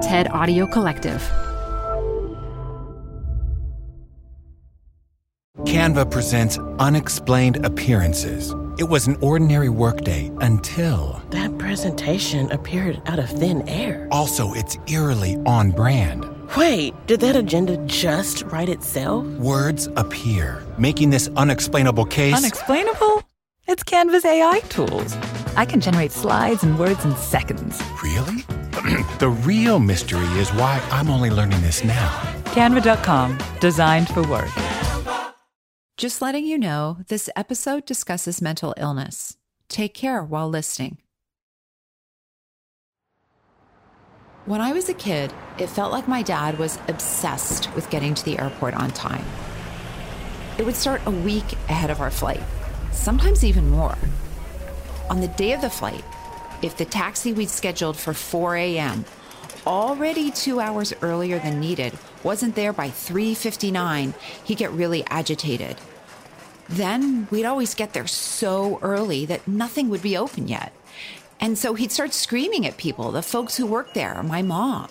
TED Audio Collective. Canva presents Unexplained Appearances. It was an ordinary workday until. That presentation appeared out of thin air. Also, it's eerily on brand. Wait, did that agenda just write itself? Words appear, making this unexplainable case. Unexplainable? It's Canva's AI tools. I can generate slides and words in seconds. Really? the real mystery is why I'm only learning this now. Canva.com, designed for work. Just letting you know, this episode discusses mental illness. Take care while listening. When I was a kid, it felt like my dad was obsessed with getting to the airport on time. It would start a week ahead of our flight, sometimes even more. On the day of the flight, if the taxi we'd scheduled for 4 a.m., already two hours earlier than needed, wasn't there by 3.59, he'd get really agitated. Then we'd always get there so early that nothing would be open yet. And so he'd start screaming at people, the folks who worked there, my mom.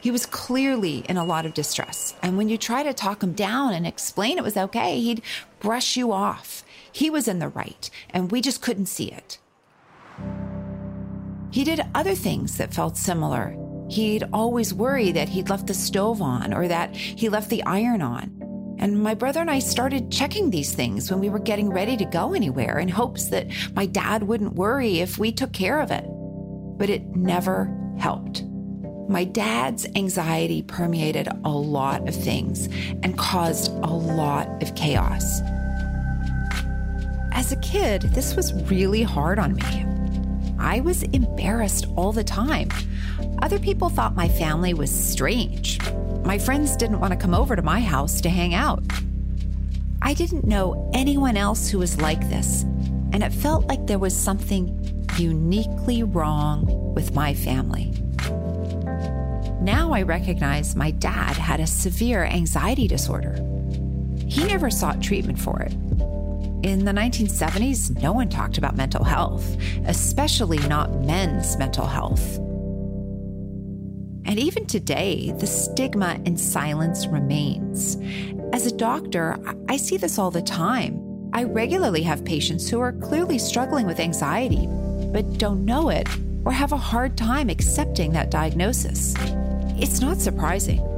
He was clearly in a lot of distress. And when you try to talk him down and explain it was okay, he'd brush you off. He was in the right, and we just couldn't see it. He did other things that felt similar. He'd always worry that he'd left the stove on or that he left the iron on. And my brother and I started checking these things when we were getting ready to go anywhere in hopes that my dad wouldn't worry if we took care of it. But it never helped. My dad's anxiety permeated a lot of things and caused a lot of chaos. As a kid, this was really hard on me. I was embarrassed all the time. Other people thought my family was strange. My friends didn't want to come over to my house to hang out. I didn't know anyone else who was like this, and it felt like there was something uniquely wrong with my family. Now I recognize my dad had a severe anxiety disorder. He never sought treatment for it. In the 1970s, no one talked about mental health, especially not men's mental health. And even today, the stigma and silence remains. As a doctor, I see this all the time. I regularly have patients who are clearly struggling with anxiety, but don't know it or have a hard time accepting that diagnosis. It's not surprising.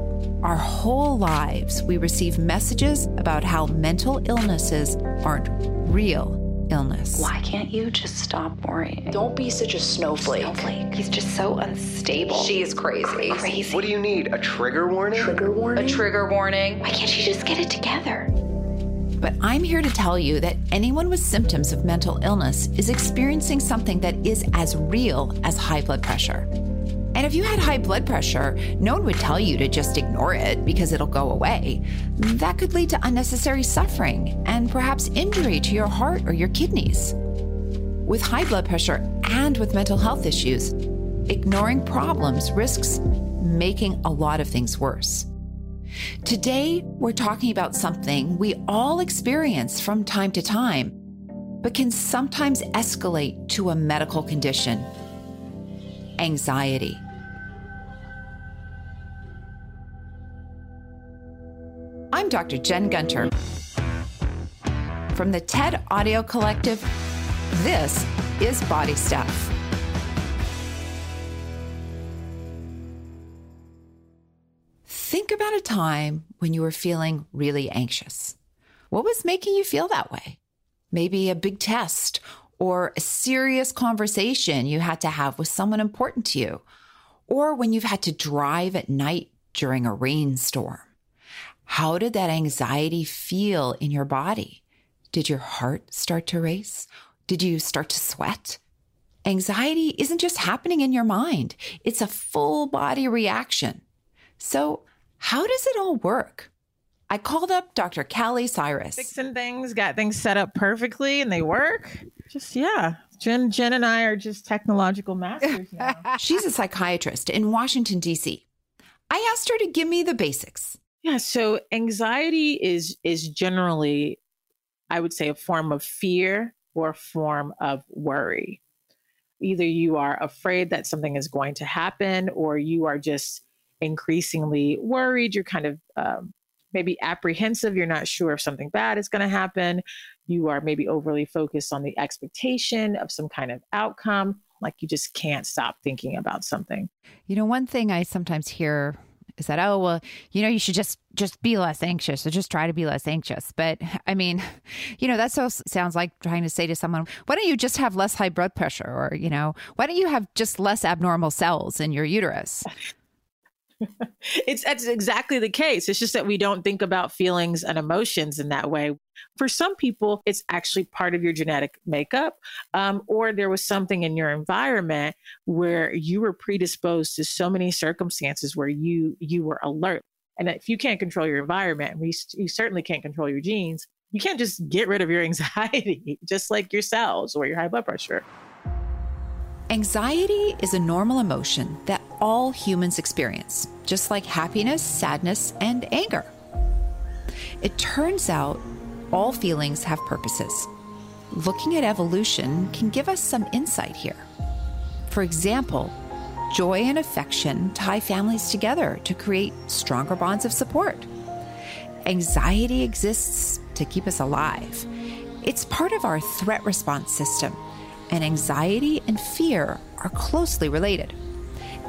Our whole lives, we receive messages about how mental illnesses aren't real illness. Why can't you just stop worrying? Don't be such a snowflake. Snowflake. He's just so unstable. She is crazy. Crazy. What do you need? A trigger warning? Trigger warning? A trigger warning. Why can't she just get it together? But I'm here to tell you that anyone with symptoms of mental illness is experiencing something that is as real as high blood pressure. And if you had high blood pressure, no one would tell you to just ignore it because it'll go away. That could lead to unnecessary suffering and perhaps injury to your heart or your kidneys. With high blood pressure and with mental health issues, ignoring problems risks making a lot of things worse. Today, we're talking about something we all experience from time to time, but can sometimes escalate to a medical condition anxiety. Dr. Jen Gunter. From the TED Audio Collective, this is Body Stuff. Think about a time when you were feeling really anxious. What was making you feel that way? Maybe a big test or a serious conversation you had to have with someone important to you, or when you've had to drive at night during a rainstorm. How did that anxiety feel in your body? Did your heart start to race? Did you start to sweat? Anxiety isn't just happening in your mind, it's a full body reaction. So, how does it all work? I called up Dr. Kali Cyrus. Fixing things, got things set up perfectly, and they work. Just, yeah. Jen, Jen and I are just technological masters now. She's a psychiatrist in Washington, D.C. I asked her to give me the basics. Yeah, so anxiety is is generally I would say a form of fear or a form of worry. Either you are afraid that something is going to happen, or you are just increasingly worried. You're kind of um, maybe apprehensive. You're not sure if something bad is going to happen. You are maybe overly focused on the expectation of some kind of outcome. Like you just can't stop thinking about something. You know, one thing I sometimes hear is that oh well you know you should just just be less anxious or just try to be less anxious. But i mean you know that so sounds like trying to say to someone why don't you just have less high blood pressure? Or you know why don't you have just less abnormal cells in your uterus it's that's exactly the case. It's just that we don't think about feelings and emotions in that way. For some people, it's actually part of your genetic makeup, um, or there was something in your environment where you were predisposed to so many circumstances where you you were alert. And if you can't control your environment, you, you certainly can't control your genes. You can't just get rid of your anxiety, just like your cells or your high blood pressure. Anxiety is a normal emotion that all humans experience, just like happiness, sadness, and anger. It turns out all feelings have purposes. Looking at evolution can give us some insight here. For example, joy and affection tie families together to create stronger bonds of support. Anxiety exists to keep us alive. It's part of our threat response system and anxiety and fear are closely related.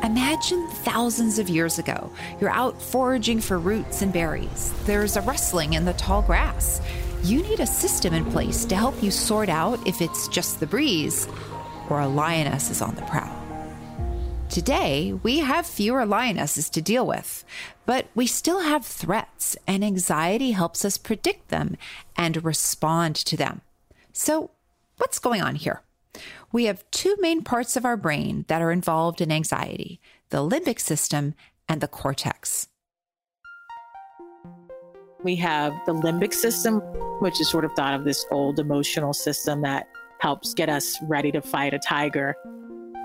Imagine thousands of years ago, you're out foraging for roots and berries. There's a rustling in the tall grass. You need a system in place to help you sort out if it's just the breeze or a lioness is on the prowl. Today, we have fewer lionesses to deal with, but we still have threats, and anxiety helps us predict them and respond to them. So, what's going on here? We have two main parts of our brain that are involved in anxiety the limbic system and the cortex. We have the limbic system, which is sort of thought of this old emotional system that helps get us ready to fight a tiger.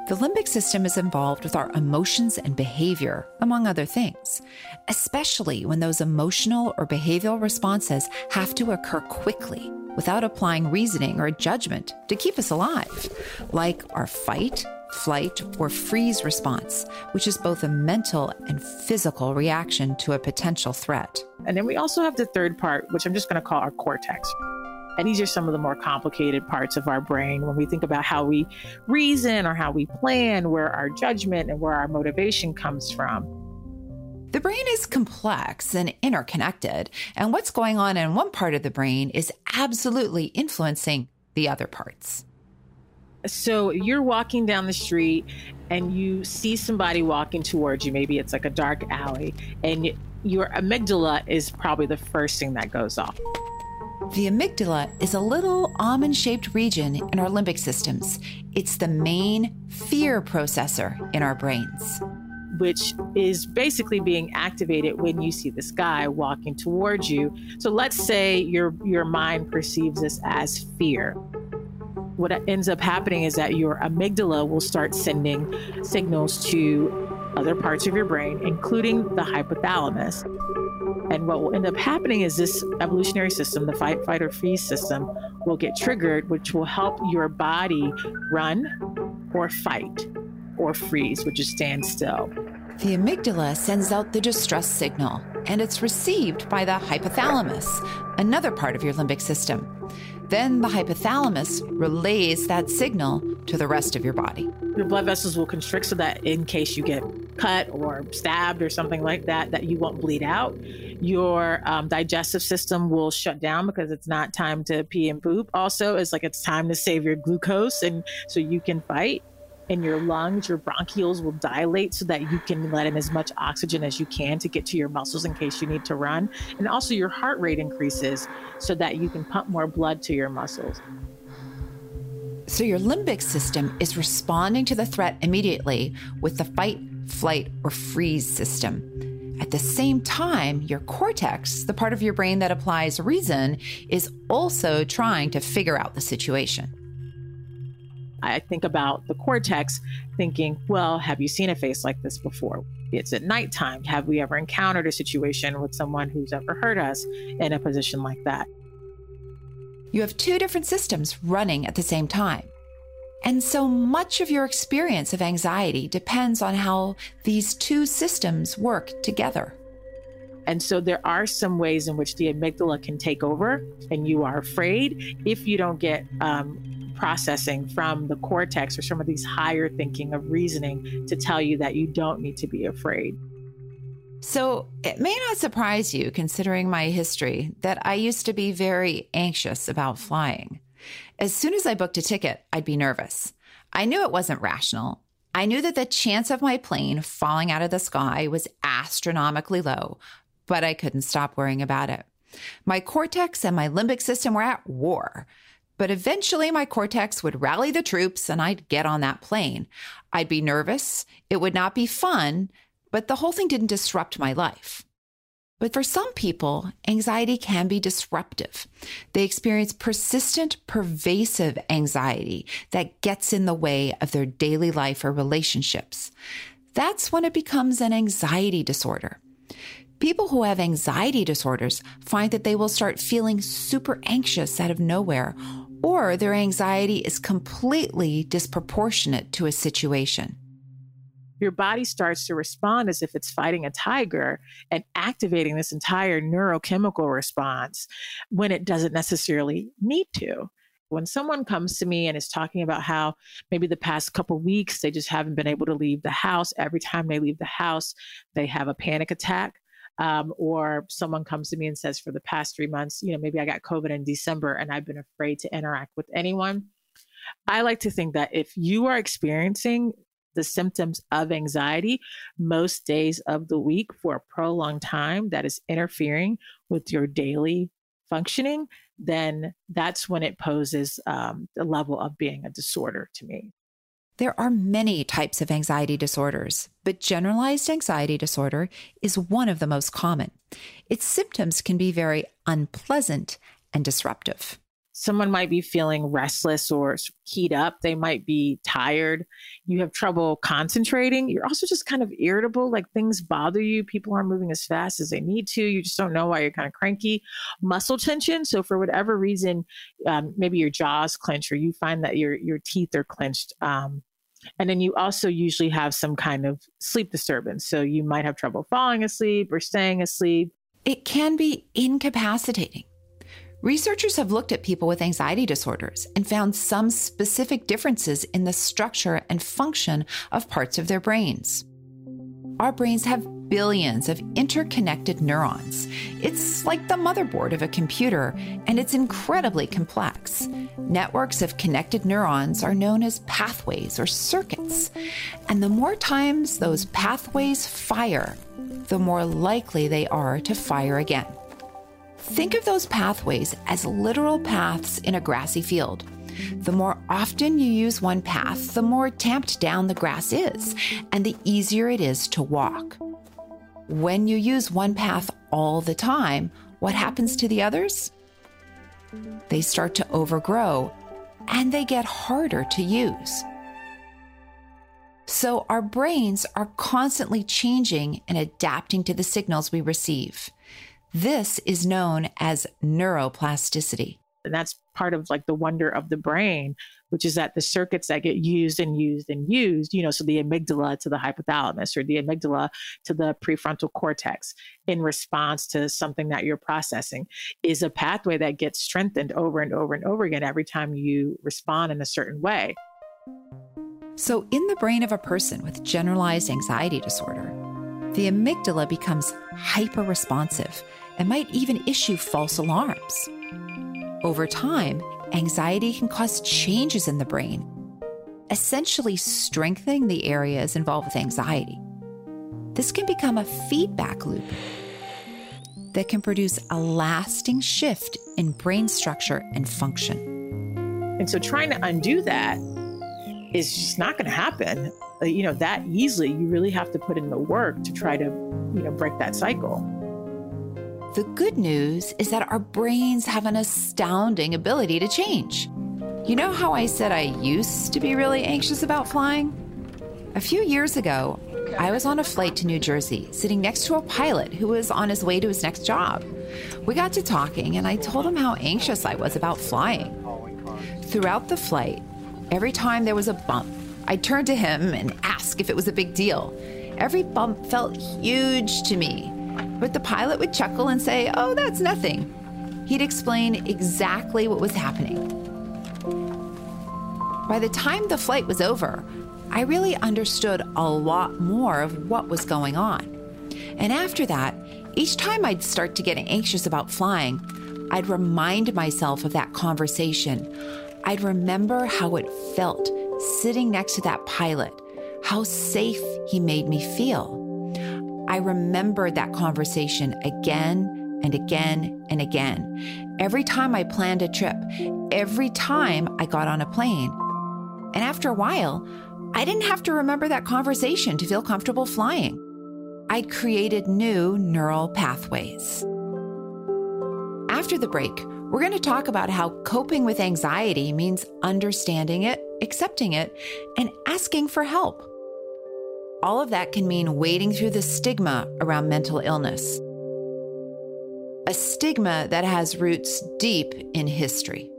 The limbic system is involved with our emotions and behavior, among other things, especially when those emotional or behavioral responses have to occur quickly without applying reasoning or judgment to keep us alive, like our fight, flight, or freeze response, which is both a mental and physical reaction to a potential threat. And then we also have the third part, which I'm just going to call our cortex. And these are some of the more complicated parts of our brain when we think about how we reason or how we plan, where our judgment and where our motivation comes from. The brain is complex and interconnected, and what's going on in one part of the brain is absolutely influencing the other parts. So you're walking down the street and you see somebody walking towards you. Maybe it's like a dark alley, and your amygdala is probably the first thing that goes off. The amygdala is a little almond shaped region in our limbic systems. It's the main fear processor in our brains which is basically being activated when you see this guy walking towards you. So let's say your your mind perceives this as fear. What ends up happening is that your amygdala will start sending signals to other parts of your brain, including the hypothalamus. And what will end up happening is this evolutionary system, the fight, fight, or freeze system, will get triggered, which will help your body run or fight or freeze, which is stand still. The amygdala sends out the distress signal, and it's received by the hypothalamus, another part of your limbic system. Then the hypothalamus relays that signal to the rest of your body. Your blood vessels will constrict so that in case you get cut or stabbed or something like that, that you won't bleed out. Your um, digestive system will shut down because it's not time to pee and poop. Also, it's like it's time to save your glucose, and so you can fight in your lungs, your bronchioles will dilate so that you can let in as much oxygen as you can to get to your muscles in case you need to run. And also, your heart rate increases so that you can pump more blood to your muscles. So, your limbic system is responding to the threat immediately with the fight, flight, or freeze system. At the same time, your cortex, the part of your brain that applies reason, is also trying to figure out the situation. I think about the cortex thinking, well, have you seen a face like this before? It's at nighttime. Have we ever encountered a situation with someone who's ever hurt us in a position like that? You have two different systems running at the same time. And so much of your experience of anxiety depends on how these two systems work together. And so there are some ways in which the amygdala can take over, and you are afraid if you don't get um, processing from the cortex or some of these higher thinking of reasoning to tell you that you don't need to be afraid. So it may not surprise you, considering my history, that I used to be very anxious about flying. As soon as I booked a ticket, I'd be nervous. I knew it wasn't rational. I knew that the chance of my plane falling out of the sky was astronomically low, but I couldn't stop worrying about it. My cortex and my limbic system were at war. But eventually, my cortex would rally the troops and I'd get on that plane. I'd be nervous. It would not be fun, but the whole thing didn't disrupt my life. But for some people, anxiety can be disruptive. They experience persistent, pervasive anxiety that gets in the way of their daily life or relationships. That's when it becomes an anxiety disorder. People who have anxiety disorders find that they will start feeling super anxious out of nowhere, or their anxiety is completely disproportionate to a situation. Your body starts to respond as if it's fighting a tiger and activating this entire neurochemical response when it doesn't necessarily need to. When someone comes to me and is talking about how maybe the past couple weeks they just haven't been able to leave the house every time they leave the house they have a panic attack um, or someone comes to me and says for the past three months you know maybe i got covid in december and i've been afraid to interact with anyone I like to think that if you are experiencing the symptoms of anxiety most days of the week for a prolonged time that is interfering with your daily functioning, then that's when it poses um, the level of being a disorder to me. There are many types of anxiety disorders, but generalized anxiety disorder is one of the most common. Its symptoms can be very unpleasant and disruptive someone might be feeling restless or keyed up. They might be tired. You have trouble concentrating. You're also just kind of irritable, like things bother you. People aren't moving as fast as they need to. You just don't know why you're kind of cranky. Muscle tension. So, for whatever reason, um, maybe your jaws clench or you find that your, your teeth are clenched. Um, and then you also usually have some kind of sleep disturbance. So, you might have trouble falling asleep or staying asleep. It can be incapacitating. Researchers have looked at people with anxiety disorders and found some specific differences in the structure and function of parts of their brains. Our brains have billions of interconnected neurons. It's like the motherboard of a computer, and it's incredibly complex. Networks of connected neurons are known as pathways or circuits. And the more times those pathways fire, the more likely they are to fire again. Think of those pathways as literal paths in a grassy field. The more often you use one path, the more tamped down the grass is, and the easier it is to walk. When you use one path all the time, what happens to the others? They start to overgrow and they get harder to use. So our brains are constantly changing and adapting to the signals we receive. This is known as neuroplasticity. And that's part of like the wonder of the brain, which is that the circuits that get used and used and used, you know, so the amygdala to the hypothalamus or the amygdala to the prefrontal cortex in response to something that you're processing is a pathway that gets strengthened over and over and over again every time you respond in a certain way. So, in the brain of a person with generalized anxiety disorder, the amygdala becomes hyper responsive and might even issue false alarms. Over time, anxiety can cause changes in the brain, essentially strengthening the areas involved with anxiety. This can become a feedback loop that can produce a lasting shift in brain structure and function. And so trying to undo that is just not going to happen, uh, you know, that easily. You really have to put in the work to try to, you know, break that cycle. The good news is that our brains have an astounding ability to change. You know how I said I used to be really anxious about flying? A few years ago, I was on a flight to New Jersey, sitting next to a pilot who was on his way to his next job. We got to talking, and I told him how anxious I was about flying. Throughout the flight, Every time there was a bump, I'd turn to him and ask if it was a big deal. Every bump felt huge to me, but the pilot would chuckle and say, Oh, that's nothing. He'd explain exactly what was happening. By the time the flight was over, I really understood a lot more of what was going on. And after that, each time I'd start to get anxious about flying, I'd remind myself of that conversation. I'd remember how it felt sitting next to that pilot, how safe he made me feel. I remembered that conversation again and again and again. Every time I planned a trip, every time I got on a plane. And after a while, I didn't have to remember that conversation to feel comfortable flying. I'd created new neural pathways. After the break, we're going to talk about how coping with anxiety means understanding it, accepting it, and asking for help. All of that can mean wading through the stigma around mental illness, a stigma that has roots deep in history.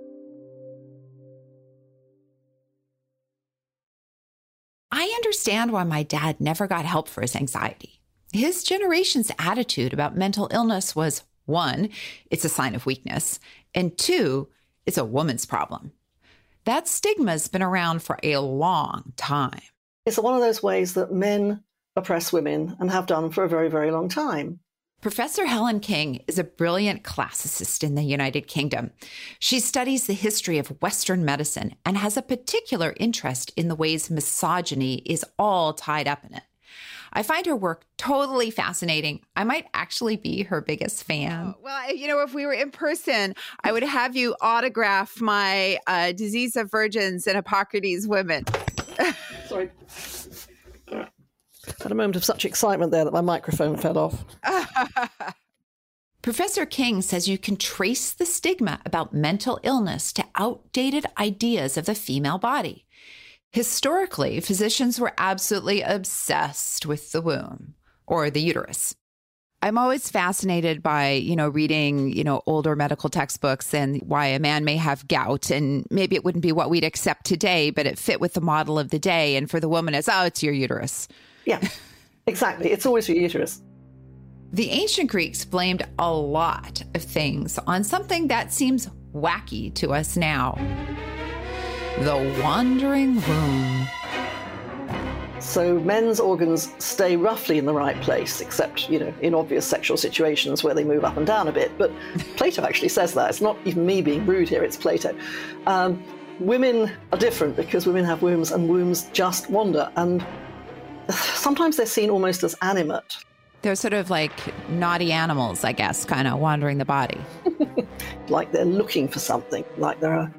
I understand why my dad never got help for his anxiety. His generation's attitude about mental illness was one, it's a sign of weakness, and two, it's a woman's problem. That stigma's been around for a long time. It's one of those ways that men oppress women and have done for a very, very long time. Professor Helen King is a brilliant classicist in the United Kingdom. She studies the history of Western medicine and has a particular interest in the ways misogyny is all tied up in it. I find her work totally fascinating. I might actually be her biggest fan. Oh, well, you know, if we were in person, I would have you autograph my uh, Disease of Virgins and Hippocrates Women. Sorry. Had a moment of such excitement there that my microphone fell off. Professor King says you can trace the stigma about mental illness to outdated ideas of the female body. Historically, physicians were absolutely obsessed with the womb or the uterus. I'm always fascinated by, you know, reading, you know, older medical textbooks and why a man may have gout and maybe it wouldn't be what we'd accept today, but it fit with the model of the day. And for the woman, it's, oh, it's your uterus. Yeah, exactly. It's always your uterus. The ancient Greeks blamed a lot of things on something that seems wacky to us now the wandering womb. So men's organs stay roughly in the right place, except, you know, in obvious sexual situations where they move up and down a bit. But Plato actually says that. It's not even me being rude here, it's Plato. Um, women are different because women have wombs and wombs just wander. And sometimes they're seen almost as animate. They're sort of like naughty animals, I guess, kind of wandering the body. like they're looking for something, like they're a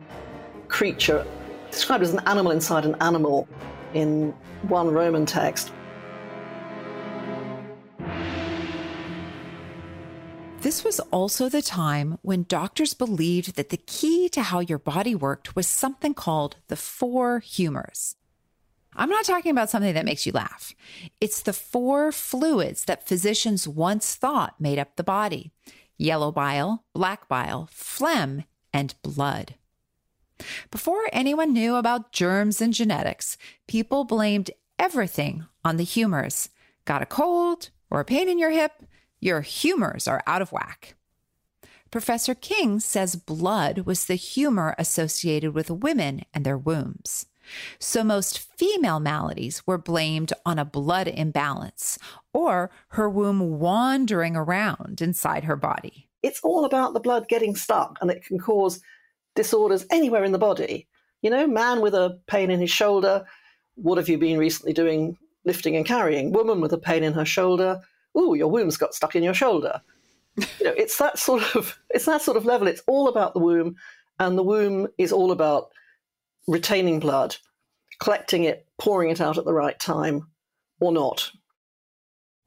creature described as an animal inside an animal in one Roman text. This was also the time when doctors believed that the key to how your body worked was something called the four humors. I'm not talking about something that makes you laugh. It's the four fluids that physicians once thought made up the body yellow bile, black bile, phlegm, and blood. Before anyone knew about germs and genetics, people blamed everything on the humors. Got a cold or a pain in your hip? Your humors are out of whack. Professor King says blood was the humor associated with women and their wombs. So most female maladies were blamed on a blood imbalance or her womb wandering around inside her body. It's all about the blood getting stuck and it can cause disorders anywhere in the body. You know, man with a pain in his shoulder, what have you been recently doing lifting and carrying? Woman with a pain in her shoulder, ooh, your womb's got stuck in your shoulder. you know, it's that sort of it's that sort of level. It's all about the womb, and the womb is all about retaining blood, collecting it, pouring it out at the right time, or not.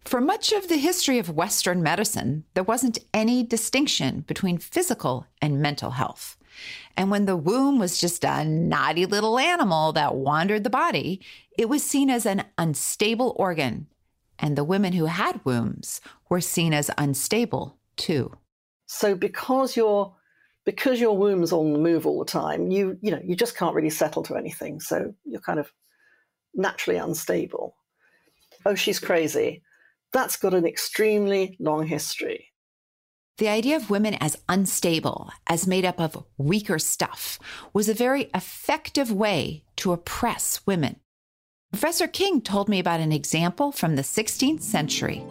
For much of the history of Western medicine, there wasn't any distinction between physical and mental health. And when the womb was just a naughty little animal that wandered the body, it was seen as an unstable organ. And the women who had wombs were seen as unstable too. So, because you're because your womb's on the move all the time, you you know you just can't really settle to anything. So you're kind of naturally unstable. Oh, she's crazy. That's got an extremely long history. The idea of women as unstable, as made up of weaker stuff, was a very effective way to oppress women. Professor King told me about an example from the 16th century.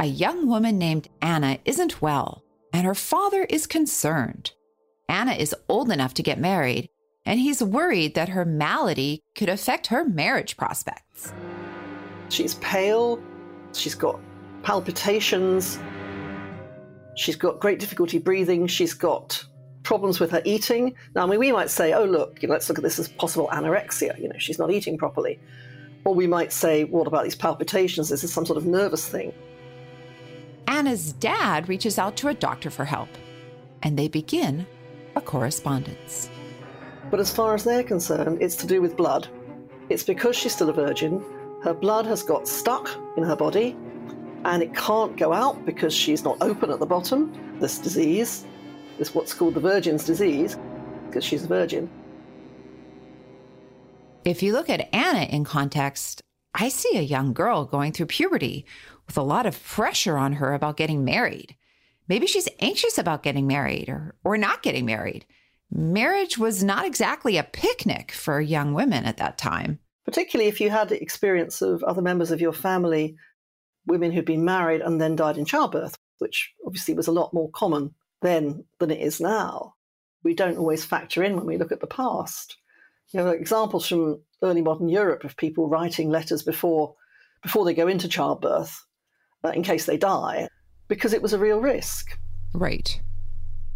A young woman named Anna isn't well and her father is concerned. Anna is old enough to get married, and he's worried that her malady could affect her marriage prospects. She's pale, she's got palpitations, she's got great difficulty breathing, she's got problems with her eating. Now, I mean, we might say, oh, look, you know, let's look at this as possible anorexia, you know, she's not eating properly. Or we might say, what about these palpitations? This is some sort of nervous thing. Anna's dad reaches out to a doctor for help, and they begin a correspondence. But as far as they're concerned, it's to do with blood. It's because she's still a virgin, her blood has got stuck in her body, and it can't go out because she's not open at the bottom. This disease, this what's called the virgin's disease, because she's a virgin. If you look at Anna in context, I see a young girl going through puberty with a lot of pressure on her about getting married. Maybe she's anxious about getting married or, or not getting married. Marriage was not exactly a picnic for young women at that time. Particularly if you had experience of other members of your family, women who'd been married and then died in childbirth, which obviously was a lot more common then than it is now. We don't always factor in when we look at the past. You know, examples from early modern Europe of people writing letters before before they go into childbirth uh, in case they die, because it was a real risk. Right.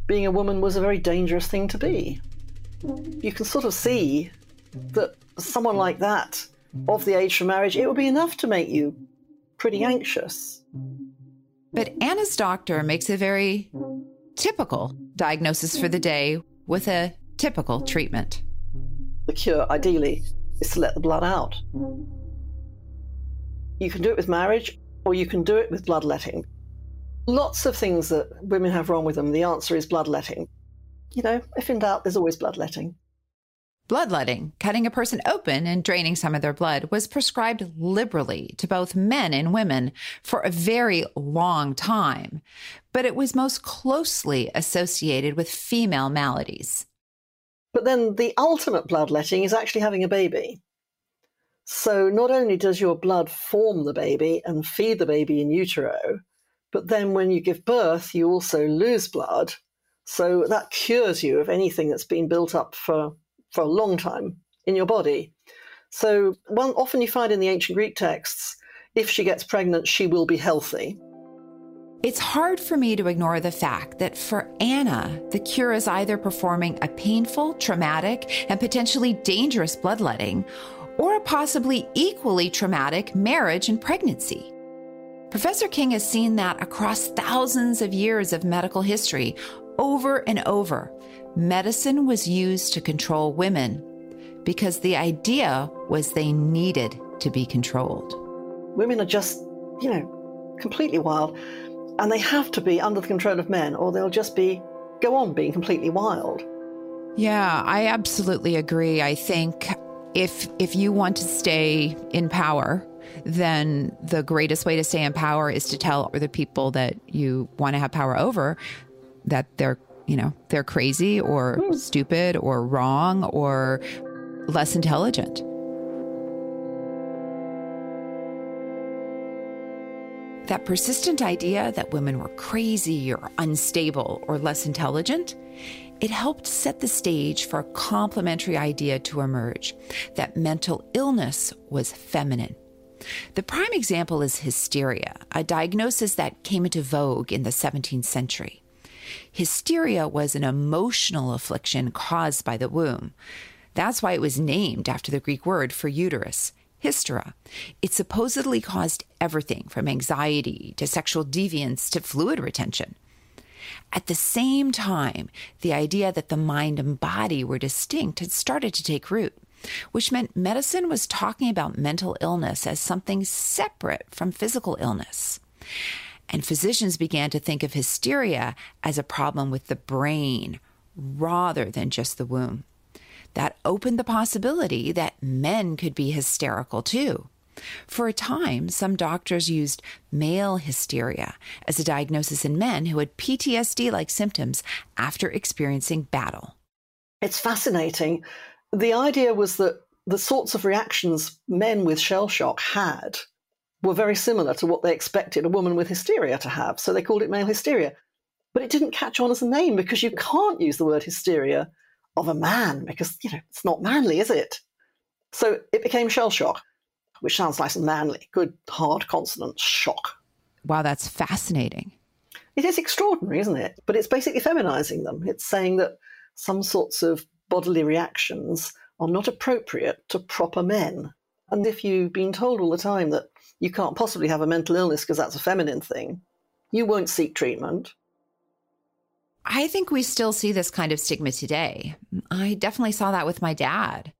Being a woman was a very dangerous thing to be. You can sort of see that someone like that, of the age for marriage, it would be enough to make you pretty anxious. But Anna's doctor makes a very typical diagnosis for the day with a typical treatment. The cure, ideally, is to let the blood out. You can do it with marriage, or you can do it with bloodletting. Lots of things that women have wrong with them, the answer is bloodletting. You know, if in doubt, there's always bloodletting. Bloodletting, cutting a person open and draining some of their blood, was prescribed liberally to both men and women for a very long time, but it was most closely associated with female maladies. But then the ultimate bloodletting is actually having a baby. So not only does your blood form the baby and feed the baby in utero, but then when you give birth, you also lose blood. So that cures you of anything that's been built up for, for a long time in your body. So one, often you find in the ancient Greek texts, if she gets pregnant, she will be healthy. It's hard for me to ignore the fact that for Anna, the cure is either performing a painful, traumatic, and potentially dangerous bloodletting or a possibly equally traumatic marriage and pregnancy. Professor King has seen that across thousands of years of medical history, over and over. Medicine was used to control women because the idea was they needed to be controlled. Women are just, you know, completely wild, and they have to be under the control of men, or they'll just be go on being completely wild. Yeah, I absolutely agree. I think if if you want to stay in power, then the greatest way to stay in power is to tell other people that you want to have power over that they're you know they're crazy or mm. stupid or wrong or less intelligent. That persistent idea that women were crazy or unstable or less intelligent it helped set the stage for a complementary idea to emerge that mental illness was feminine. The prime example is hysteria, a diagnosis that came into vogue in the 17th century. Hysteria was an emotional affliction caused by the womb. That's why it was named after the Greek word for uterus, hystera. It supposedly caused everything from anxiety to sexual deviance to fluid retention. At the same time, the idea that the mind and body were distinct had started to take root, which meant medicine was talking about mental illness as something separate from physical illness. And physicians began to think of hysteria as a problem with the brain rather than just the womb. That opened the possibility that men could be hysterical too. For a time, some doctors used male hysteria as a diagnosis in men who had PTSD like symptoms after experiencing battle. It's fascinating. The idea was that the sorts of reactions men with shell shock had were very similar to what they expected a woman with hysteria to have. So they called it male hysteria. But it didn't catch on as a name because you can't use the word hysteria of a man because, you know, it's not manly, is it? So it became shell shock, which sounds nice and manly. Good, hard consonant, shock. Wow, that's fascinating. It is extraordinary, isn't it? But it's basically feminizing them. It's saying that some sorts of bodily reactions are not appropriate to proper men. And if you've been told all the time that you can't possibly have a mental illness because that's a feminine thing, you won't seek treatment. I think we still see this kind of stigma today. I definitely saw that with my dad.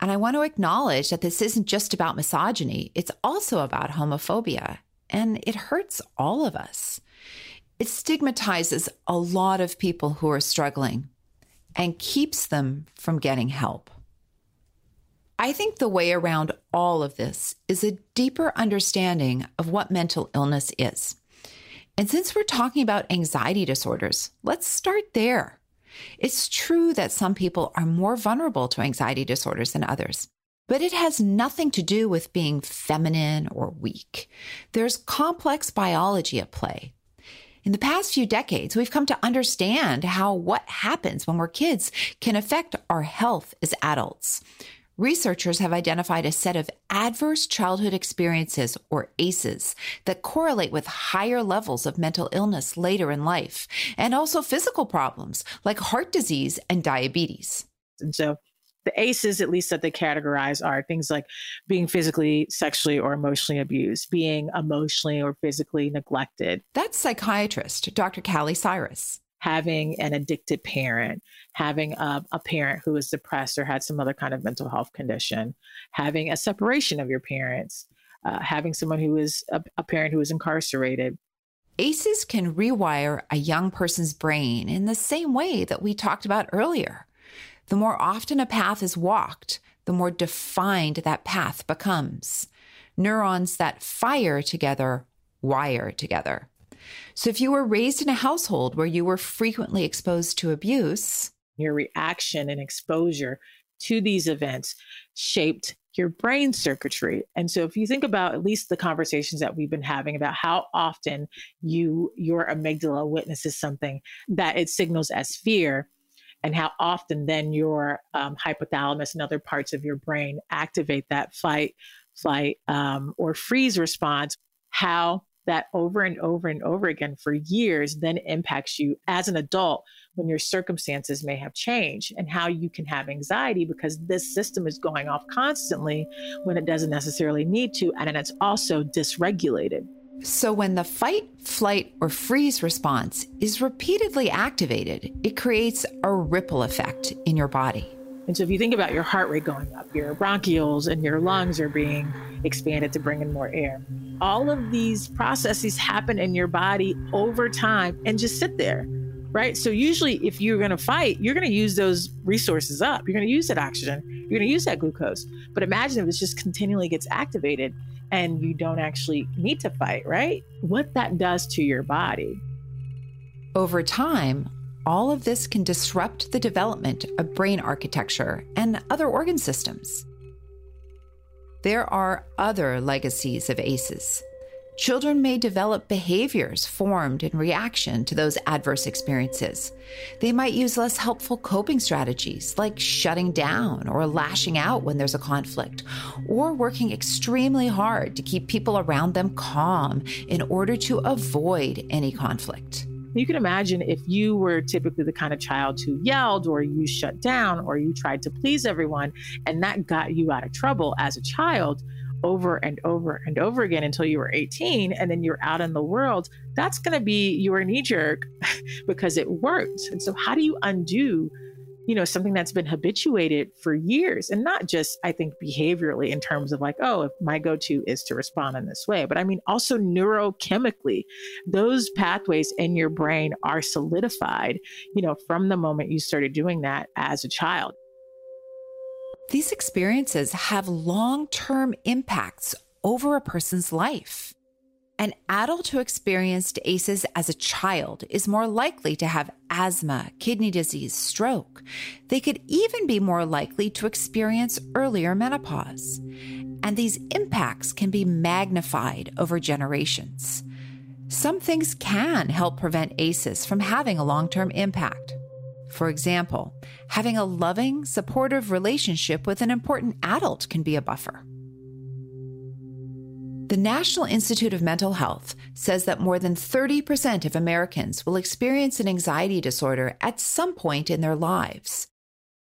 And I want to acknowledge that this isn't just about misogyny, it's also about homophobia. And it hurts all of us. It stigmatizes a lot of people who are struggling and keeps them from getting help. I think the way around all of this is a deeper understanding of what mental illness is. And since we're talking about anxiety disorders, let's start there. It's true that some people are more vulnerable to anxiety disorders than others, but it has nothing to do with being feminine or weak. There's complex biology at play. In the past few decades, we've come to understand how what happens when we're kids can affect our health as adults. Researchers have identified a set of adverse childhood experiences, or ACEs, that correlate with higher levels of mental illness later in life, and also physical problems like heart disease and diabetes. And so the ACEs, at least that they categorize, are things like being physically, sexually, or emotionally abused, being emotionally or physically neglected. That's psychiatrist Dr. Kali Cyrus having an addicted parent, having a, a, parent who is depressed or had some other kind of mental health condition, having a separation of your parents, uh, having someone who is a, a parent who is incarcerated. ACEs can rewire a young person's brain in the same way that we talked about earlier. The more often a path is walked, the more defined that path becomes. Neurons that fire together wire together. So if you were raised in a household where you were frequently exposed to abuse, your reaction and exposure to these events shaped your brain circuitry. And so if you think about at least the conversations that we've been having about how often you your amygdala witnesses something that it signals as fear and how often then your um, hypothalamus and other parts of your brain activate that fight, flight, um, or freeze response, how that over and over and over again for years then impacts you as an adult when your circumstances may have changed and how you can have anxiety because this system is going off constantly when it doesn't necessarily need to and it's also dysregulated. So, when the fight, flight, or freeze response is repeatedly activated, it creates a ripple effect in your body. And so if you think about your heart rate going up, your bronchioles and your lungs are being expanded to bring in more air. All of these processes happen in your body over time and just sit there, right? So usually if you're going to fight, you're going to use those resources up. You're going to use that oxygen. You're going to use that glucose. But imagine if it just continually gets activated and you don't actually need to fight, right? What that does to your body. Over time, all of this can disrupt the development of brain architecture and other organ systems. There are other legacies of ACEs. Children may develop behaviors formed in reaction to those adverse experiences. They might use less helpful coping strategies like shutting down or lashing out when there's a conflict, or working extremely hard to keep people around them calm in order to avoid any conflict. You can imagine if you were typically the kind of child who yelled or you shut down or you tried to please everyone and that got you out of trouble as a child over and over and over again until you were 18 and then you're out in the world, that's going to be your knee jerk because it worked. And so, how do you undo you know, something that's been habituated for years and not just, I think, behaviorally in terms of like, oh, if my go to is to respond in this way, but I mean, also neurochemically, those pathways in your brain are solidified, you know, from the moment you started doing that as a child. These experiences have long term impacts over a person's life. An adult who experienced ACEs as a child is more likely to have asthma, kidney disease, stroke. They could even be more likely to experience earlier menopause. And these impacts can be magnified over generations. Some things can help prevent ACEs from having a long term impact. For example, having a loving, supportive relationship with an important adult can be a buffer. The National Institute of Mental Health says that more than 30% of Americans will experience an anxiety disorder at some point in their lives.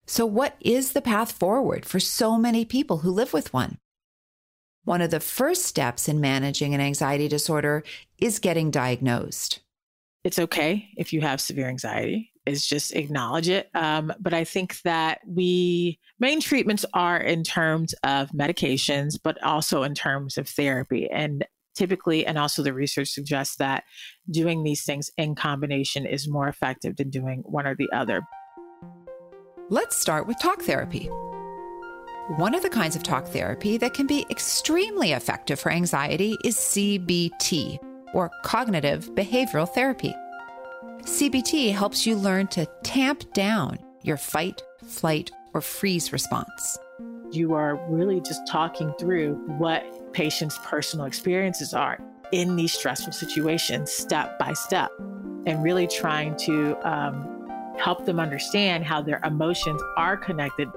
So, what is the path forward for so many people who live with one? One of the first steps in managing an anxiety disorder is getting diagnosed. It's okay if you have severe anxiety is just acknowledge it. Um, but I think that we main treatments are in terms of medications, but also in terms of therapy. And typically, and also the research suggests that doing these things in combination is more effective than doing one or the other. Let's start with talk therapy. One of the kinds of talk therapy that can be extremely effective for anxiety is CBT, or cognitive behavioral therapy. CBT helps you learn to tamp down your fight, flight, or freeze response. You are really just talking through what patients' personal experiences are in these stressful situations, step by step, and really trying to um, help them understand how their emotions are connected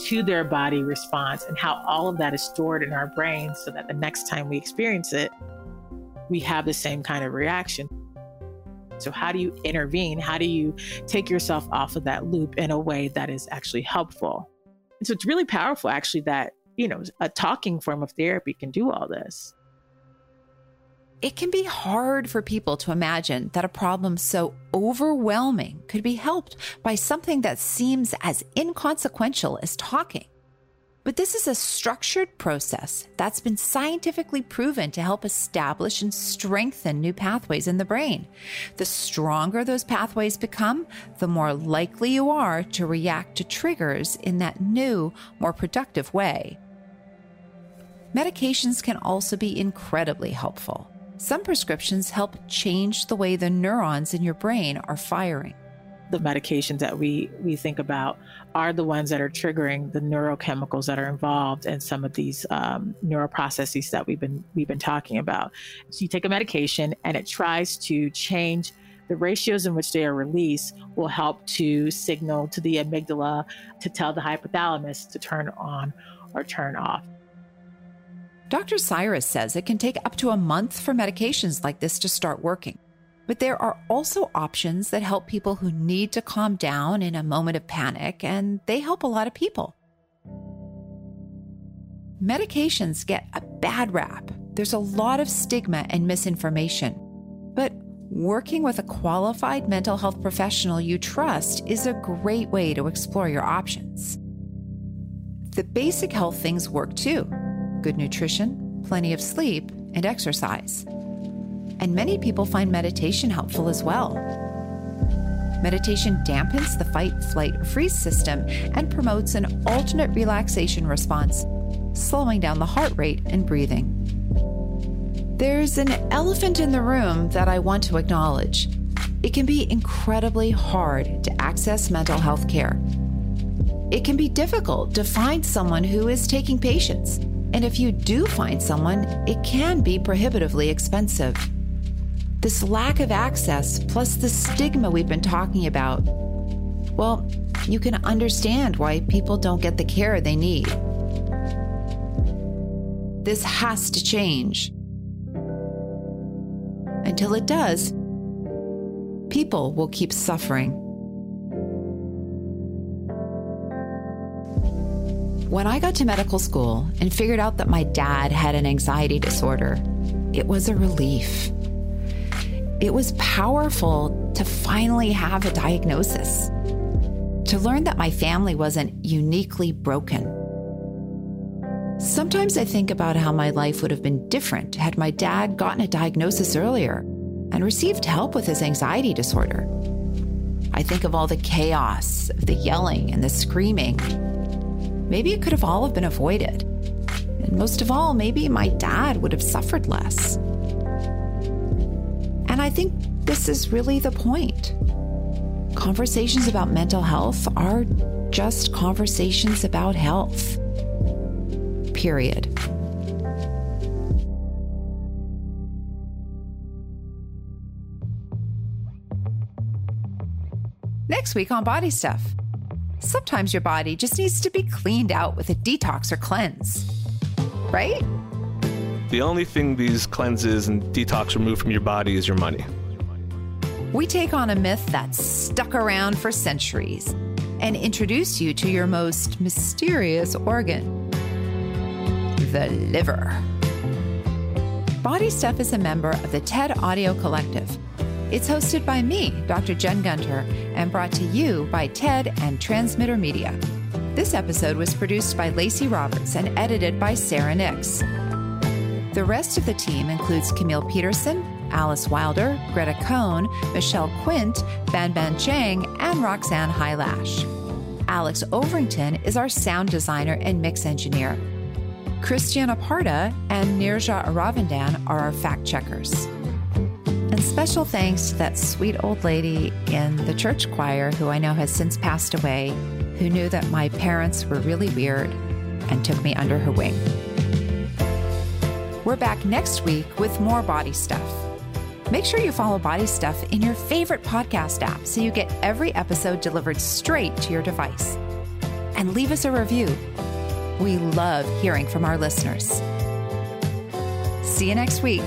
to their body response and how all of that is stored in our brains so that the next time we experience it, we have the same kind of reaction. So, how do you intervene? How do you take yourself off of that loop in a way that is actually helpful? And so, it's really powerful, actually, that, you know, a talking form of therapy can do all this. It can be hard for people to imagine that a problem so overwhelming could be helped by something that seems as inconsequential as talking. But this is a structured process that's been scientifically proven to help establish and strengthen new pathways in the brain. The stronger those pathways become, the more likely you are to react to triggers in that new, more productive way. Medications can also be incredibly helpful. Some prescriptions help change the way the neurons in your brain are firing the medications that we we think about are the ones that are triggering the neurochemicals that are involved in some of these um, neuroprocesses that we've been we've been talking about. So you take a medication and it tries to change the ratios in which they are released will help to signal to the amygdala to tell the hypothalamus to turn on or turn off. Dr. Cyrus says it can take up to a month for medications like this to start working. But there are also options that help people who need to calm down in a moment of panic, and they help a lot of people. Medications get a bad rap. There's a lot of stigma and misinformation. But working with a qualified mental health professional you trust is a great way to explore your options. The basic health things work too good nutrition, plenty of sleep, and exercise and many people find meditation helpful as well. Meditation dampens the fight, flight, or freeze system and promotes an alternate relaxation response, slowing down the heart rate and breathing. There's an elephant in the room that I want to acknowledge. It can be incredibly hard to access mental health care. It can be difficult to find someone who is taking patients. And if you do find someone, it can be prohibitively expensive. This lack of access, plus the stigma we've been talking about, well, you can understand why people don't get the care they need. This has to change. Until it does, people will keep suffering. When I got to medical school and figured out that my dad had an anxiety disorder, it was a relief it was powerful to finally have a diagnosis, to learn that my family wasn't uniquely broken. Sometimes I think about how my life would have been different had my dad gotten a diagnosis earlier and received help with his anxiety disorder. I think of all the chaos, of the yelling and the screaming. Maybe it could have all have been avoided. And most of all, maybe my dad would have suffered less. I think this is really the point. Conversations about mental health are just conversations about health. Period. Next week on Body Stuff. Sometimes your body just needs to be cleaned out with a detox or cleanse. Right? The only thing these cleanses and detox remove from your body is your money. We take on a myth that's stuck around for centuries and introduce you to your most mysterious organ the liver. Body Stuff is a member of the TED Audio Collective. It's hosted by me, Dr. Jen Gunter, and brought to you by TED and Transmitter Media. This episode was produced by Lacey Roberts and edited by Sarah Nix. The rest of the team includes Camille Peterson, Alice Wilder, Greta Cohne, Michelle Quint, Banban Cheng, and Roxanne Hai Lash. Alex Overington is our sound designer and mix engineer. Christiana Parda and Nirja Aravindan are our fact checkers. And special thanks to that sweet old lady in the church choir who I know has since passed away, who knew that my parents were really weird and took me under her wing. We're back next week with more body stuff. Make sure you follow Body Stuff in your favorite podcast app so you get every episode delivered straight to your device. And leave us a review. We love hearing from our listeners. See you next week.